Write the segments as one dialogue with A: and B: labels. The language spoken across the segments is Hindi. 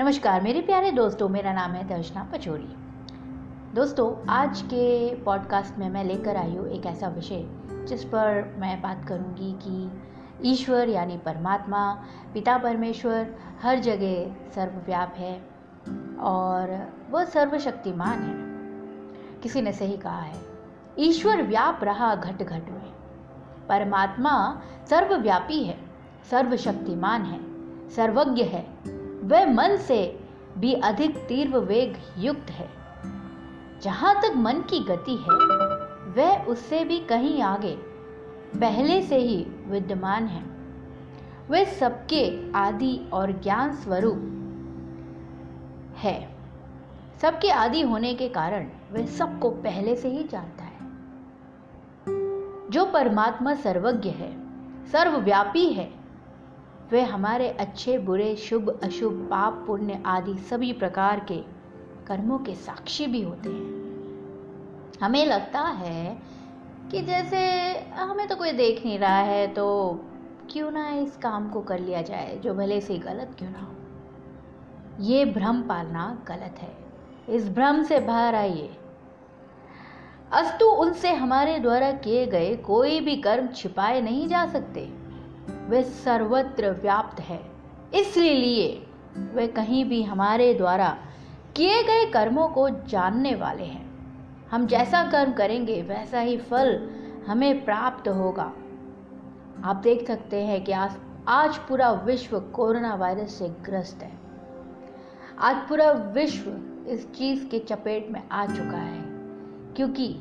A: नमस्कार, मेरे प्यारे दोस्तों, मेरा नाम है दर्शना पचोरी। दोस्तों, आज के पॉडकास्ट में मैं लेकर आई हूँ एक ऐसा विषय जिस पर मैं बात करूँगी कि ईश्वर यानी परमात्मा, पिता परमेश्वर, हर जगह सर्वव्याप है और वह सर्वशक्तिमान है। किसी ने सही कहा है, ईश्वर व्याप रहा घट घट में। परमात्मा सर्वव्यापी है, सर्वशक्तिमान है, सर्वज्ञ है वह मन से भी अधिक तीव्र वेग युक्त है। जहाँ तक मन की गति है, वह उससे भी कहीं आगे, पहले से ही विद्यमान है। वह सबके आदि और ज्ञान स्वरूप है। सबके आदि होने के कारण वह सबको पहले से ही जानता है। जो परमात्मा सर्वज्ञ है, सर्वव्यापी है वे हमारे अच्छे, बुरे, शुभ, अशुभ, पाप, पुण्य आदि सभी प्रकार के कर्मों के साक्षी भी होते हैं। हमें लगता है कि जैसे हमें तो कोई देख नहीं रहा है तो क्यों ना इस काम को कर लिया जाए, जो भले से गलत क्यों ना हो। ये भ्रम पालना गलत है। इस भ्रम से बाहर आइए। अस्तु, उनसे हमारे द्वारा किए गए कोई भी कर्म छिपाए नहीं जा सकते। वे सर्वत्र व्याप्त है। इसलिए वे कहीं भी हमारे द्वारा किए गए कर्मों को जानने वाले हैं। हम जैसा कर्म करेंगे, वैसा ही फल हमें प्राप्त होगा। आप देख सकते हैं कि आज आज पूरा विश्व कोरोना वायरस से ग्रस्त है। आज पूरा विश्व इस चीज़ के चपेट में आ चुका है, क्योंकि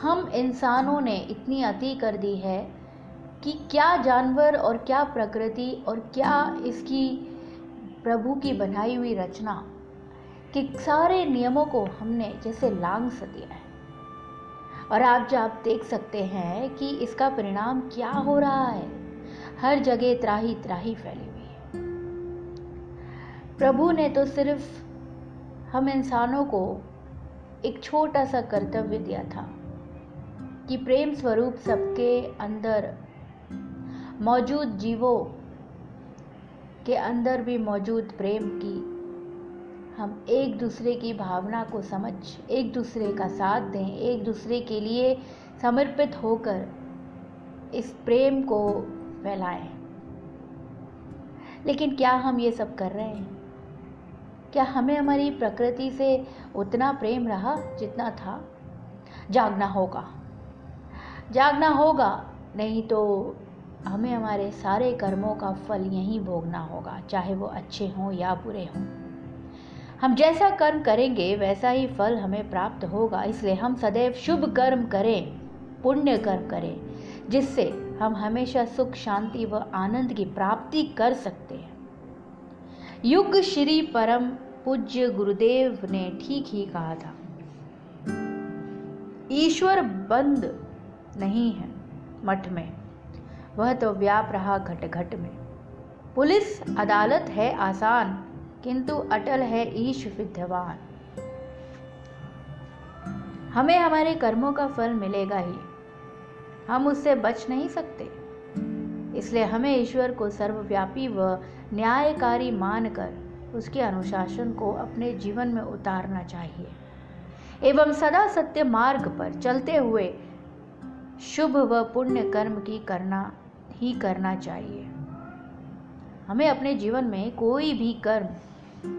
A: हम इंसानों ने इतनी अति कर दी है कि क्या जानवर और क्या प्रकृति और क्या इसकी प्रभु की बनाई हुई रचना कि सारे नियमों को हमने जैसे लांग स दिया है। और आप जो आप देख सकते हैं कि इसका परिणाम क्या हो रहा है, हर जगह त्राही त्राही फैली हुई है। प्रभु ने तो सिर्फ़ हम इंसानों को एक छोटा सा कर्तव्य दिया था कि प्रेम स्वरूप सबके अंदर मौजूद जीवों के अंदर भी मौजूद प्रेम की, हम एक दूसरे की भावना को समझ, एक दूसरे का साथ दें, एक दूसरे के लिए समर्पित होकर इस प्रेम को फैलाएँ। लेकिन क्या हम ये सब कर रहे हैं? क्या हमें हमारी प्रकृति से उतना प्रेम रहा जितना था? जागना होगा। जागना होगा, नहीं तो हमें हमारे सारे कर्मों का फल यहीं भोगना होगा, चाहे वो अच्छे हों या बुरे हों। हम जैसा कर्म करेंगे, वैसा ही फल हमें प्राप्त होगा। इसलिए हम सदैव शुभ कर्म करें, पुण्य कर्म करें, जिससे हम हमेशा सुख, शांति व आनंद की प्राप्ति कर सकते हैं। युग श्री परम पूज्य गुरुदेव ने ठीक ही कहा था, ईश्वर बंद नहीं है मठ में। वह तो व्याप रहा घट घट में। पुलिस अदालत है आसान, किंतु अटल है ईश विद्यवान। हमें हमारे कर्मों का फल मिलेगा ही। हम उससे बच नहीं सकते। इसलिए हमें ईश्वर को सर्वव्यापी व न्यायकारी मानकर उसके अनुशासन को अपने जीवन में उतारना चाहिए। एवं सदा सत्य मार्ग पर चलते हुए शुभ व पुण्य कर्म की करना ही करना चाहिए। हमें अपने जीवन में कोई भी कर्म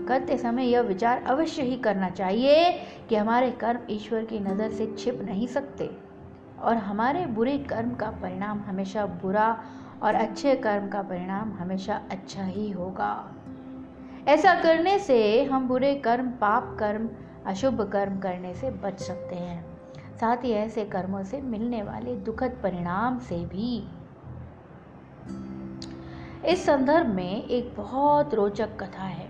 A: करते समय यह विचार अवश्य ही करना चाहिए कि हमारे कर्म ईश्वर की नज़र से छिप नहीं सकते और हमारे बुरे कर्म का परिणाम हमेशा बुरा और अच्छे कर्म का परिणाम हमेशा अच्छा ही होगा। ऐसा करने से हम बुरे कर्म, पाप कर्म, अशुभ कर्म करने से बच सकते हैं। साथ ही ऐसे कर्मों से मिलने वाले दुखद परिणाम से भी। इस संदर्भ में एक बहुत रोचक कथा है।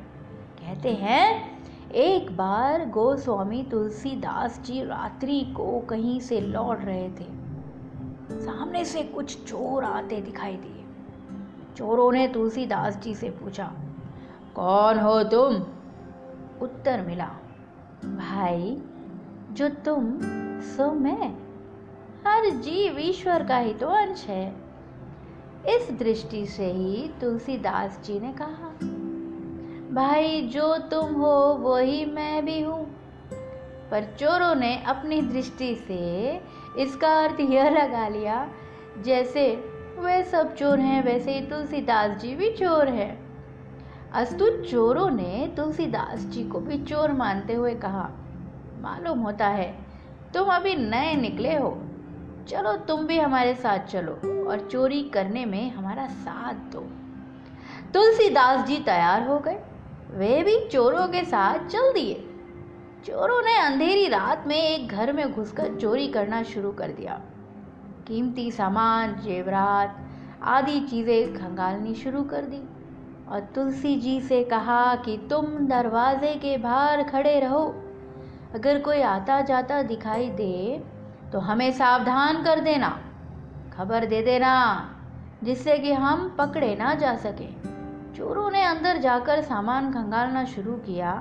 A: कहते हैं, एक बार गोस्वामी तुलसीदास जी रात्रि को कहीं से लौट रहे थे। सामने से कुछ चोर आते दिखाई दिए। चोरों ने तुलसीदास जी से पूछा, कौन हो तुम? उत्तर मिला, भाई, जो तुम सो मैं। हर जीव ईश्वर का ही तो अंश है। इस दृष्टि से ही तुलसीदास जी ने कहा, भाई, जो तुम हो, वही मैं भी हूँ। पर चोरों ने अपनी दृष्टि से इसका अर्थ यह लगा लिया, जैसे वे सब चोर हैं, वैसे ही तुलसीदास जी भी चोर हैं। अस्तु चोरों ने तुलसीदास जी को भी चोर मानते हुए कहा, मालूम होता है, तुम अभी नए निकले हो। चलो तुम भी हमारे साथ चलो और चोरी करने में हमारा साथ दो। तुलसीदास जी तैयार हो गए। वे भी चोरों के साथ चल दिए। चोरों ने अंधेरी रात में एक घर में घुसकर चोरी करना शुरू कर दिया। कीमती सामान, जेवरात आदि चीज़ें खंगालनी शुरू कर दी और तुलसी जी से कहा कि तुम दरवाजे के बाहर खड़े रहो। अगर कोई आता जाता दिखाई दे तो हमें सावधान कर देना, खबर दे देना, जिससे कि हम पकड़े ना जा सके। चोरों ने अंदर जाकर सामान खंगालना शुरू किया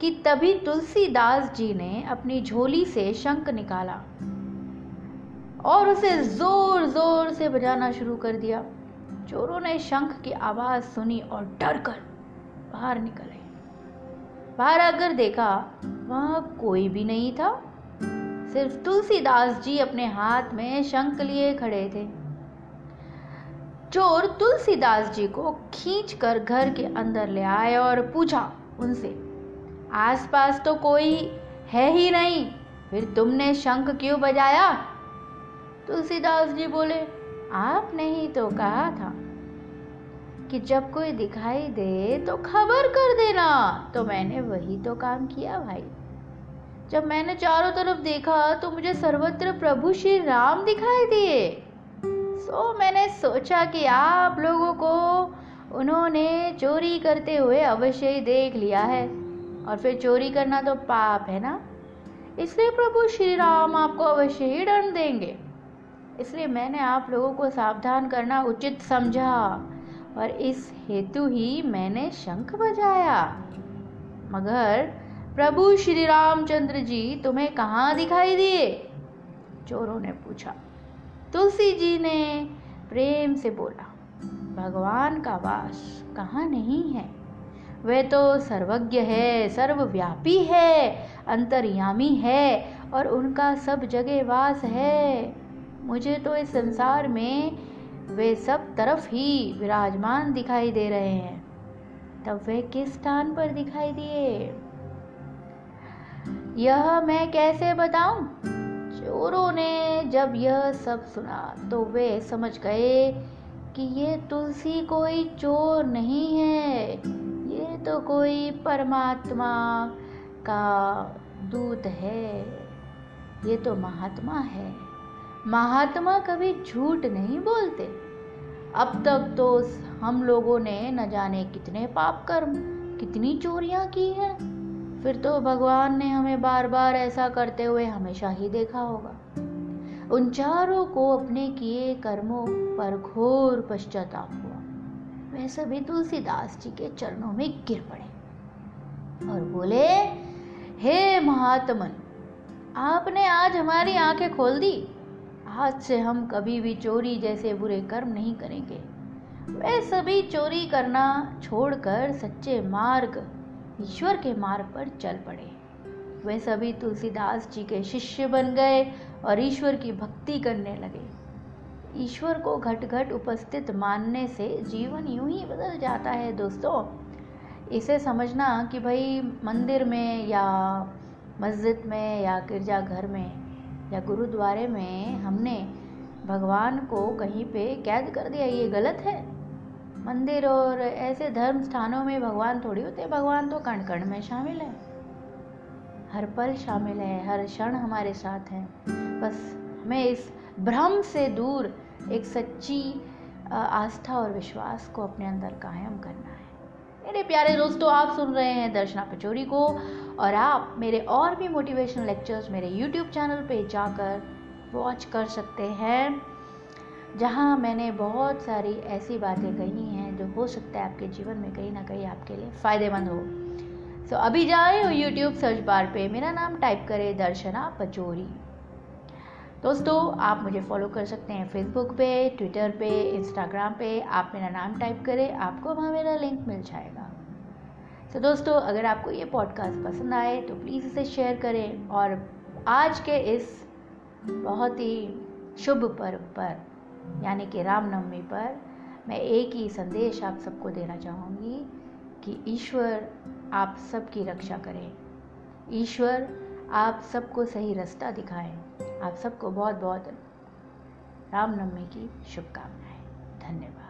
A: कि तभी तुलसीदास जी ने अपनी झोली से शंख निकाला और उसे ज़ोर ज़ोर से बजाना शुरू कर दिया। चोरों ने शंख की आवाज़ सुनी और डर कर बाहर निकले। बाहर आकर देखा, वहाँ कोई भी नहीं था। सिर्फ़ तुलसीदास जी अपने हाथ में शंख लिए खड़े थे। चोर तुलसीदास जी को खींचकर घर के अंदर ले आए और पूछा उनसे, आसपास तो कोई है ही नहीं, फिर तुमने शंख क्यों बजाया? तुलसीदास जी बोले आपने ही तो कहा था कि जब कोई दिखाई दे तो खबर कर देना तो मैंने वही तो काम किया भाई। जब मैंने चारों तरफ़ देखा तो मुझे सर्वत्र प्रभु श्री राम दिखाई दिए। सो मैंने सोचा कि आप लोगों को उन्होंने चोरी करते हुए अवश्य ही देख लिया है। और फिर चोरी करना तो पाप है ना? इसलिए प्रभु श्री राम आपको अवश्य ही दंड देंगे। इसलिए मैंने आप लोगों को सावधान करना उचित समझा। और इस हेतु ही मैंने शंख बजाया। मगर प्रभु श्री रामचंद्र जी तुम्हें कहाँ दिखाई दिए? चोरों ने पूछा। तुलसी जी ने प्रेम से बोला, भगवान का वास कहाँ नहीं है? वह तो सर्वज्ञ है, सर्वव्यापी है, अंतर्यामी है और उनका सब जगह वास है। मुझे तो इस संसार में वे सब तरफ़ ही विराजमान दिखाई दे रहे हैं। तब वे किस स्थान पर दिखाई दिए? यह मैं कैसे बताऊँ? चोरों ने जब यह सब सुना तो वे समझ गए कि ये तुलसी कोई चोर नहीं है। ये तो कोई परमात्मा का दूत है। ये तो महात्मा है। महात्मा कभी झूठ नहीं बोलते। अब तक तो हम लोगों ने न जाने कितने पाप कर्म, कितनी चोरियाँ की हैं। फिर तो भगवान ने हमें बार बार ऐसा करते हुए हमेशा ही देखा होगा। उन चारों को अपने किए कर्मों पर घोर पश्चाताप हुआ। वे सभी तुलसीदास जी के चरणों में गिर पड़े और बोले, हे महात्मन, आपने आज हमारी आँखें खोल दी। आज से हम कभी भी चोरी जैसे बुरे कर्म नहीं करेंगे। वे सभी चोरी करना छोड़कर सच्चे मार्ग ईश्वर के मार्ग पर चल पड़े। वे सभी तुलसीदास जी के शिष्य बन गए और ईश्वर की भक्ति करने लगे। ईश्वर को घट घट उपस्थित मानने से जीवन यूँ ही बदल जाता है, दोस्तों। इसे समझना कि भाई, मंदिर में या मस्जिद में या गिरजाघर में या गुरुद्वारे में हमने भगवान को कहीं पे कैद कर दिया, ये गलत है? मंदिर और ऐसे धर्म स्थानों में भगवान थोड़ी होते, भगवान तो कण कण में शामिल है। हर पल शामिल है, हर क्षण हमारे साथ है। बस हमें इस भ्रम से दूर एक सच्ची आस्था और विश्वास को अपने अंदर कायम करना है। मेरे प्यारे दोस्तों, आप सुन रहे हैं दर्शना पचोरी को, और आप मेरे और भी मोटिवेशनल लेक्चर्स मेरे यूट्यूब चैनल पे जाकर वॉच कर सकते हैं। जहाँ मैंने बहुत सारी ऐसी बातें कही हैं जो हो सकता है आपके जीवन में कहीं ना कहीं आपके लिए फ़ायदेमंद हो। सो so, अभी जाए यूट्यूब सर्च बार पे। मेरा नाम टाइप करें दर्शना पचोरी। दोस्तों आप मुझे फॉलो कर सकते हैं फेसबुक पे ट्विटर पे इंस्टाग्राम पे। आप मेरा नाम टाइप करें आपको वहाँ मेरा लिंक मिल जाएगा। तो दोस्तों अगर आपको ये पॉडकास्ट पसंद आए तो प्लीज़ इसे शेयर करें। और आज के इस बहुत ही शुभ पर्व पर यानी कि रामनवमी पर मैं एक ही संदेश आप सबको देना चाहूँगी कि ईश्वर आप सबकी रक्षा करें। ईश्वर आप सबको सही रास्ता दिखाएँ। आप सबको बहुत बहुत रामनवमी की शुभकामनाएँ। धन्यवाद।